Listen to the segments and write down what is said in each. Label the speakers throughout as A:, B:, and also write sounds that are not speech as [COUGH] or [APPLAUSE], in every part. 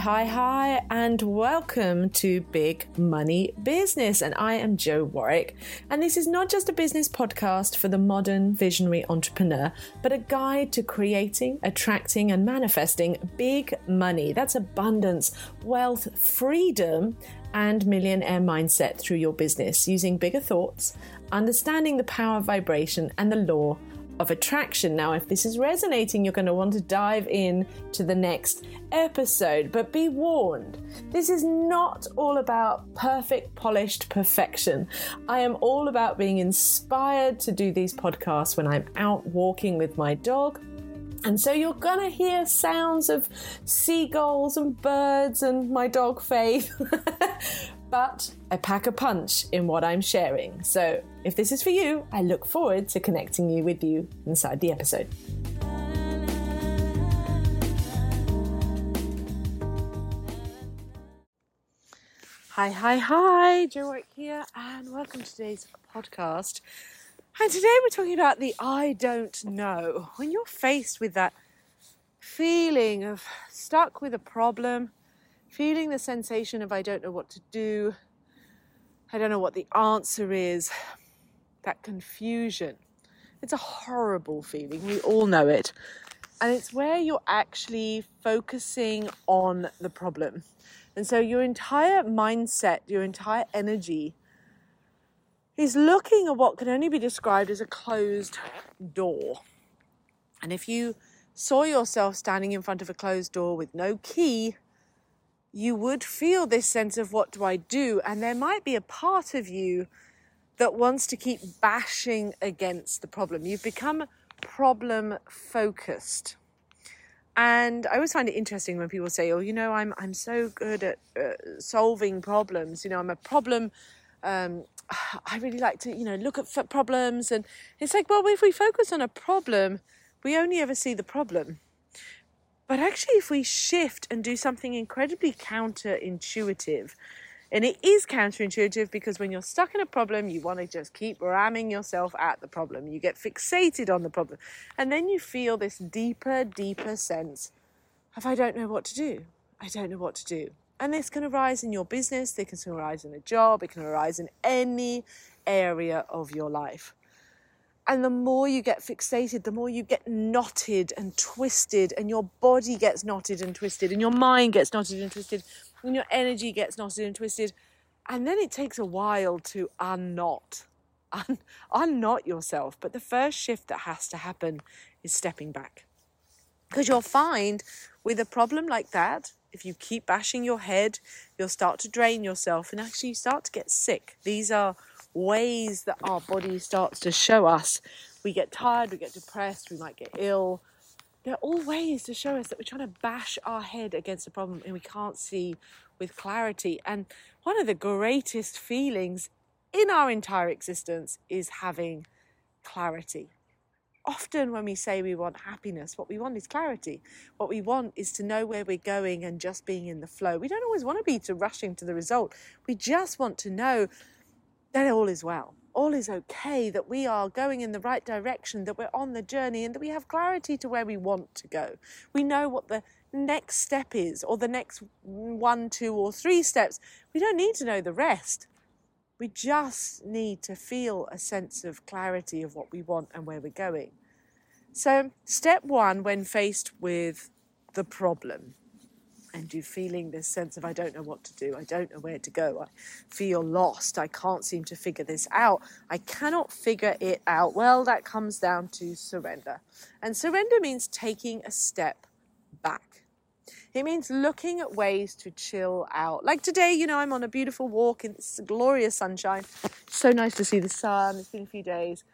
A: hi, hi, and welcome to Big Money Business. And I am Jo Warwick. And this is not just a business podcast for the modern visionary entrepreneur, but a guide to creating, attracting, and manifesting big money. That's abundance, wealth, freedom, and millionaire mindset through your business using bigger thoughts, understanding the power of vibration and the law of attraction. Now, if this is resonating, you're going to want to dive in to the next episode. But be warned, this is not all about perfect, polished perfection. I am all about being inspired to do these podcasts when I'm out walking with my dog. And so you're gonna hear sounds of seagulls and birds and my dog Faith. [LAUGHS] but I pack a punch in what I'm sharing. So if this is for you, I look forward to connecting you with you inside the episode. Hi, hi, hi, Jo Warwick here, and welcome to today's podcast. And today we're talking about the I don't know. When you're faced with that feeling of stuck with a problem, feeling the sensation of I don't know what to do, I don't know what the answer is, that confusion. It's a horrible feeling. We all know it. And it's where you're actually focusing on the problem. And so your entire mindset, your entire energy is looking at what can only be described as a closed door. And if you saw yourself standing in front of a closed door with no key, you would feel this sense of what do I do? And there might be a part of you that wants to keep bashing against the problem. You've become problem focused. And I always find it interesting when people say, "Oh, you know, I'm I'm so good at uh, solving problems. You know, I'm a problem. Um, [SIGHS] I really like to, you know, look at problems." And it's like, well, if we focus on a problem, we only ever see the problem. But actually, if we shift and do something incredibly counterintuitive, and it is counterintuitive because when you're stuck in a problem, you want to just keep ramming yourself at the problem. You get fixated on the problem. And then you feel this deeper, deeper sense of, I don't know what to do. I don't know what to do. And this can arise in your business, this can arise in a job, it can arise in any area of your life. And the more you get fixated, the more you get knotted and twisted, and your body gets knotted and twisted, and your mind gets knotted and twisted, and your energy gets knotted and twisted. And then it takes a while to unknot, un- unknot yourself. But the first shift that has to happen is stepping back. Because you'll find with a problem like that, if you keep bashing your head, you'll start to drain yourself and actually you start to get sick. These are ways that our body starts to show us. We get tired, we get depressed, we might get ill. They're all ways to show us that we're trying to bash our head against a problem and we can't see with clarity. And one of the greatest feelings in our entire existence is having clarity. Often, when we say we want happiness, what we want is clarity. What we want is to know where we're going and just being in the flow. We don't always want to be to rushing to the result. We just want to know that all is well. All is okay, that we are going in the right direction, that we're on the journey, and that we have clarity to where we want to go. We know what the next step is, or the next one, two, or three steps. We don't need to know the rest. We just need to feel a sense of clarity of what we want and where we're going. So, step one when faced with the problem and you feeling this sense of I don't know what to do, I don't know where to go, I feel lost, I can't seem to figure this out, I cannot figure it out. Well, that comes down to surrender. And surrender means taking a step back. It means looking at ways to chill out. Like today, you know, I'm on a beautiful walk in glorious sunshine. So nice to see the sun. It's been a few days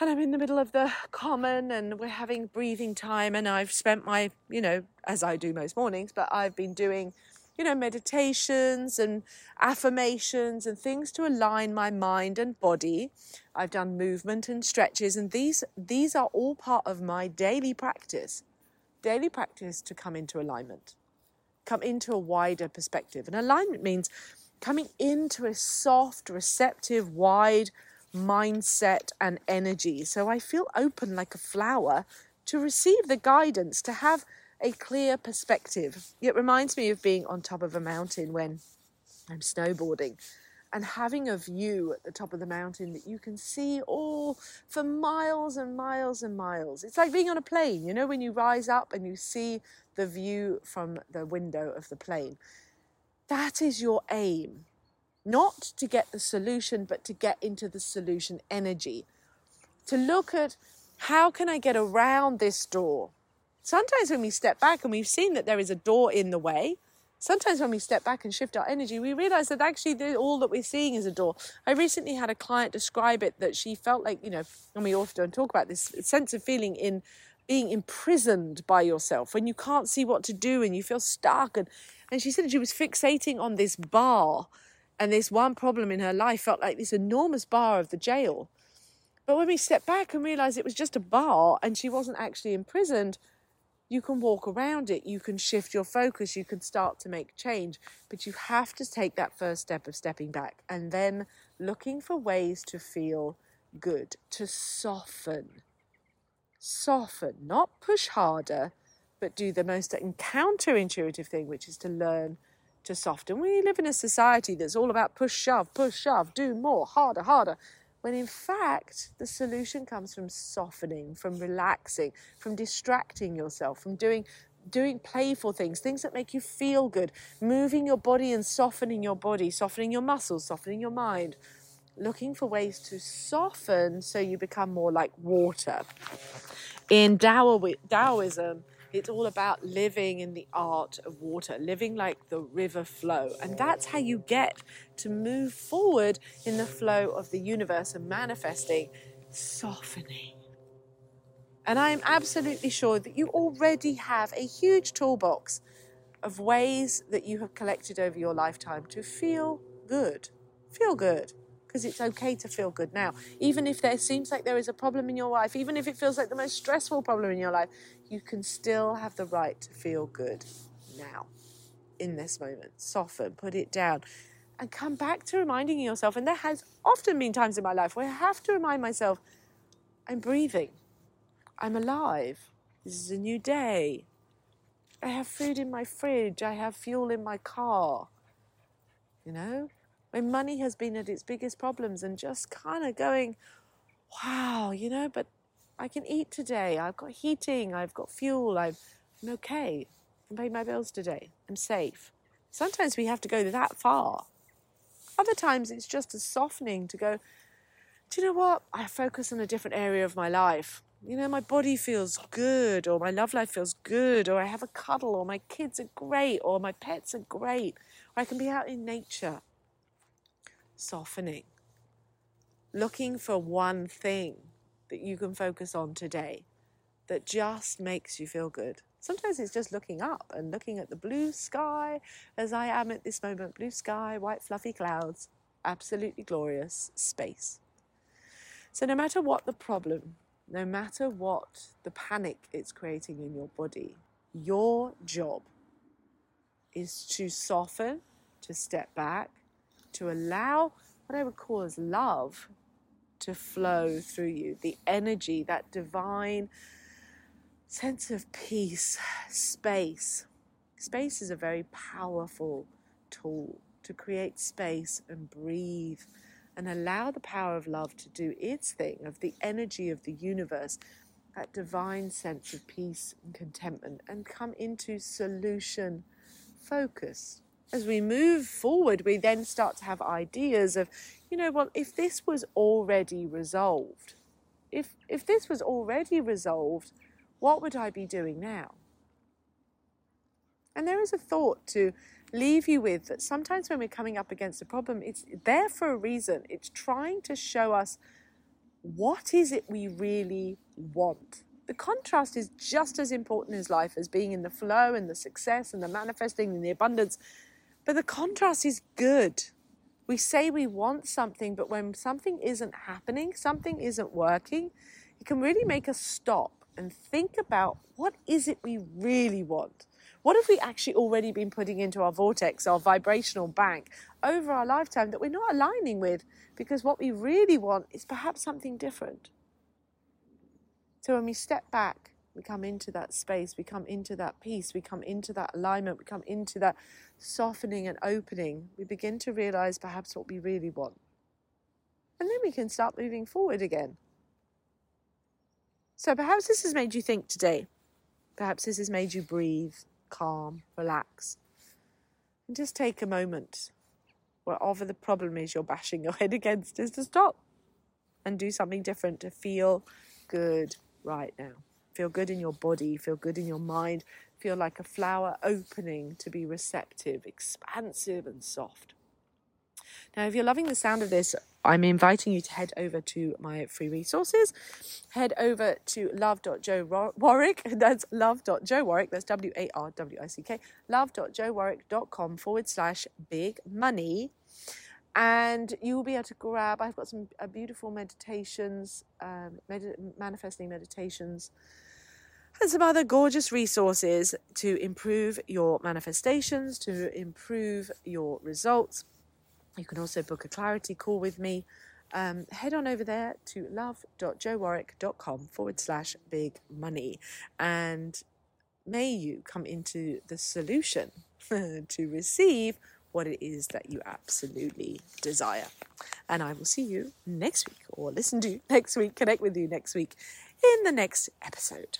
A: and I'm in the middle of the common and we're having breathing time and I've spent my, you know, as I do most mornings, but I've been doing, you know, meditations and affirmations and things to align my mind and body. I've done movement and stretches and these these are all part of my daily practice. Daily practice to come into alignment. Come into a wider perspective. And alignment means coming into a soft, receptive, wide mindset and energy. So I feel open like a flower to receive the guidance, to have a clear perspective. It reminds me of being on top of a mountain when I'm snowboarding and having a view at the top of the mountain that you can see all for miles and miles and miles. It's like being on a plane, you know, when you rise up and you see the view from the window of the plane. That is your aim. Not to get the solution, but to get into the solution energy. To look at how can I get around this door? Sometimes when we step back and we've seen that there is a door in the way, sometimes when we step back and shift our energy, we realize that actually all that we're seeing is a door. I recently had a client describe it that she felt like, you know, and we often talk about this sense of feeling in being imprisoned by yourself when you can't see what to do and you feel stuck. And, and she said she was fixating on this bar and this one problem in her life felt like this enormous bar of the jail. But when we step back and realize it was just a bar and she wasn't actually imprisoned, you can walk around it, you can shift your focus, you can start to make change, but you have to take that first step of stepping back and then looking for ways to feel good, to soften. Soften, not push harder, but do the most counterintuitive thing, which is to learn to soften. We live in a society that's all about push, shove, push, shove, do more, harder, harder when in fact the solution comes from softening, from relaxing, from distracting yourself, from doing doing playful things, things that make you feel good, moving your body and softening your body, softening your muscles, softening your mind, looking for ways to soften so you become more like water. In Taoism, it's all about living in the art of water, living like the river flow. And that's how you get to move forward in the flow of the universe and manifesting, softening. And I am absolutely sure that you already have a huge toolbox of ways that you have collected over your lifetime to feel good. Feel good because it's okay to feel good now. Even if there seems like there is a problem in your life, even if it feels like the most stressful problem in your life, you can still have the right to feel good now, in this moment. Soften, put it down, and come back to reminding yourself. And there has often been times in my life where I have to remind myself I'm breathing, I'm alive, this is a new day. I have food in my fridge, I have fuel in my car. You know, when money has been at its biggest problems and just kind of going, wow, you know, but I can eat today. I've got heating, I've got fuel, I'm, I'm okay. I pay my bills today. I'm safe. Sometimes we have to go that far. Other times it's just a softening to go, do you know what? I focus on a different area of my life. You know, my body feels good, or my love life feels good, or I have a cuddle, or my kids are great, or my pets are great, or I can be out in nature softening, looking for one thing that you can focus on today that just makes you feel good. Sometimes it's just looking up and looking at the blue sky as I am at this moment blue sky, white fluffy clouds, absolutely glorious space. So, no matter what the problem, no matter what the panic it's creating in your body, your job is to soften, to step back, to allow what I would call as love to flow through you, the energy, that divine sense of peace, space. Space is a very powerful tool to create space and breathe and allow the power of love to do its thing, of the energy of the universe, that divine sense of peace and contentment, and come into solution focus as we move forward, we then start to have ideas of, you know, well, if this was already resolved, if, if this was already resolved, what would I be doing now? And there is a thought to leave you with that sometimes when we're coming up against a problem, it's there for a reason. It's trying to show us what is it we really want. The contrast is just as important as life as being in the flow and the success and the manifesting and the abundance but the contrast is good. We say we want something, but when something isn't happening, something isn't working, it can really make us stop and think about what is it we really want? What have we actually already been putting into our vortex, our vibrational bank over our lifetime that we're not aligning with because what we really want is perhaps something different? So when we step back, We come into that space, we come into that peace, we come into that alignment, we come into that softening and opening. We begin to realize perhaps what we really want. And then we can start moving forward again. So perhaps this has made you think today. Perhaps this has made you breathe, calm, relax. And just take a moment, whatever the problem is you're bashing your [LAUGHS] head against, is to stop and do something different to feel good right now. Feel good in your body, feel good in your mind, feel like a flower opening to be receptive, expansive, and soft. Now, if you're loving the sound of this, I'm inviting you to head over to my free resources. Head over to love.jowarwick. [LAUGHS] That's love.jowarwick. That's W A R W I C K. Love.jowarwick.com forward slash big money. And you will be able to grab, I've got some uh, beautiful meditations, um, med- manifesting meditations, and some other gorgeous resources to improve your manifestations, to improve your results you can also book a clarity call with me. Um, head on over there to love.jowarwick.com forward slash big money and may you come into the solution [LAUGHS] to receive what it is that you absolutely desire. And I will see you next week, or listen to you [LAUGHS] next week, connect with you next week in the next episode.